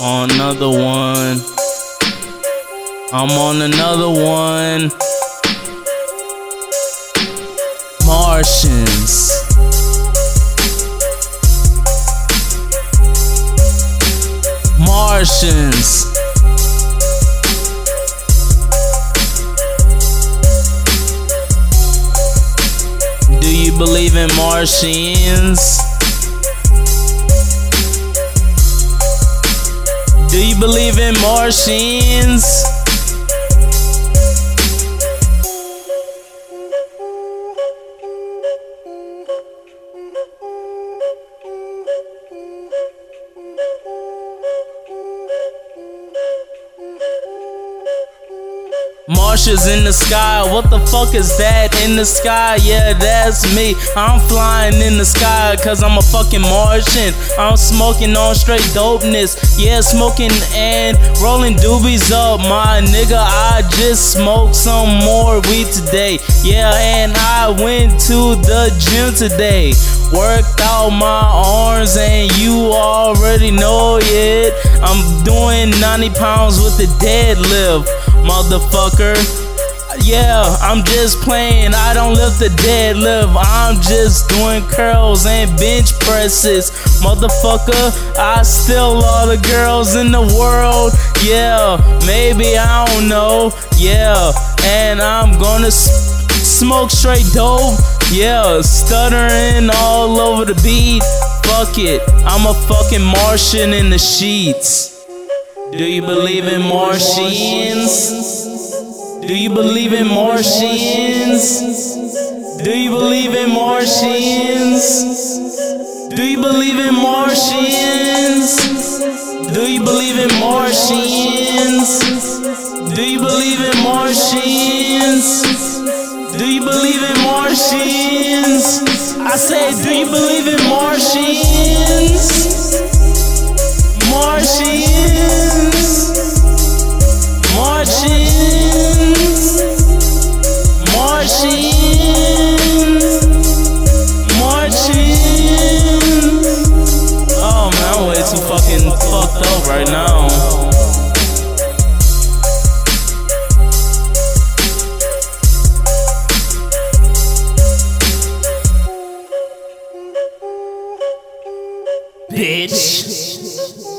On another one. I'm on another one. Martians. Martians. Do you believe in Martians? Do you believe in Martians? Marshes in the sky, what the fuck is that in the sky? Yeah, that's me. I'm flying in the sky cause I'm a fucking Martian. I'm smoking on straight dopeness. Yeah, smoking and rolling doobies up. My nigga, I just smoked some more weed today. Yeah, and I went to the gym today. Worked out my arms and you already know it. I'm doing 90 pounds with the deadlift motherfucker. Yeah, I'm just playing. I don't lift the deadlift. I'm just doing curls and bench presses. Motherfucker, I still all the girls in the world. Yeah, maybe I don't know. Yeah, and I'm gonna smoke straight dope. Yeah, stuttering all over the beat. Fuck it, I'm a fucking Martian in the sheets. Do you believe in Martians? Do you believe in Martians? Do you believe in Martians? Do you believe in Martians? Do you believe in Martians? Do you believe in Martians? Do you believe in Martians? I said, do you believe in Martians? Fucked up right now. Bitch.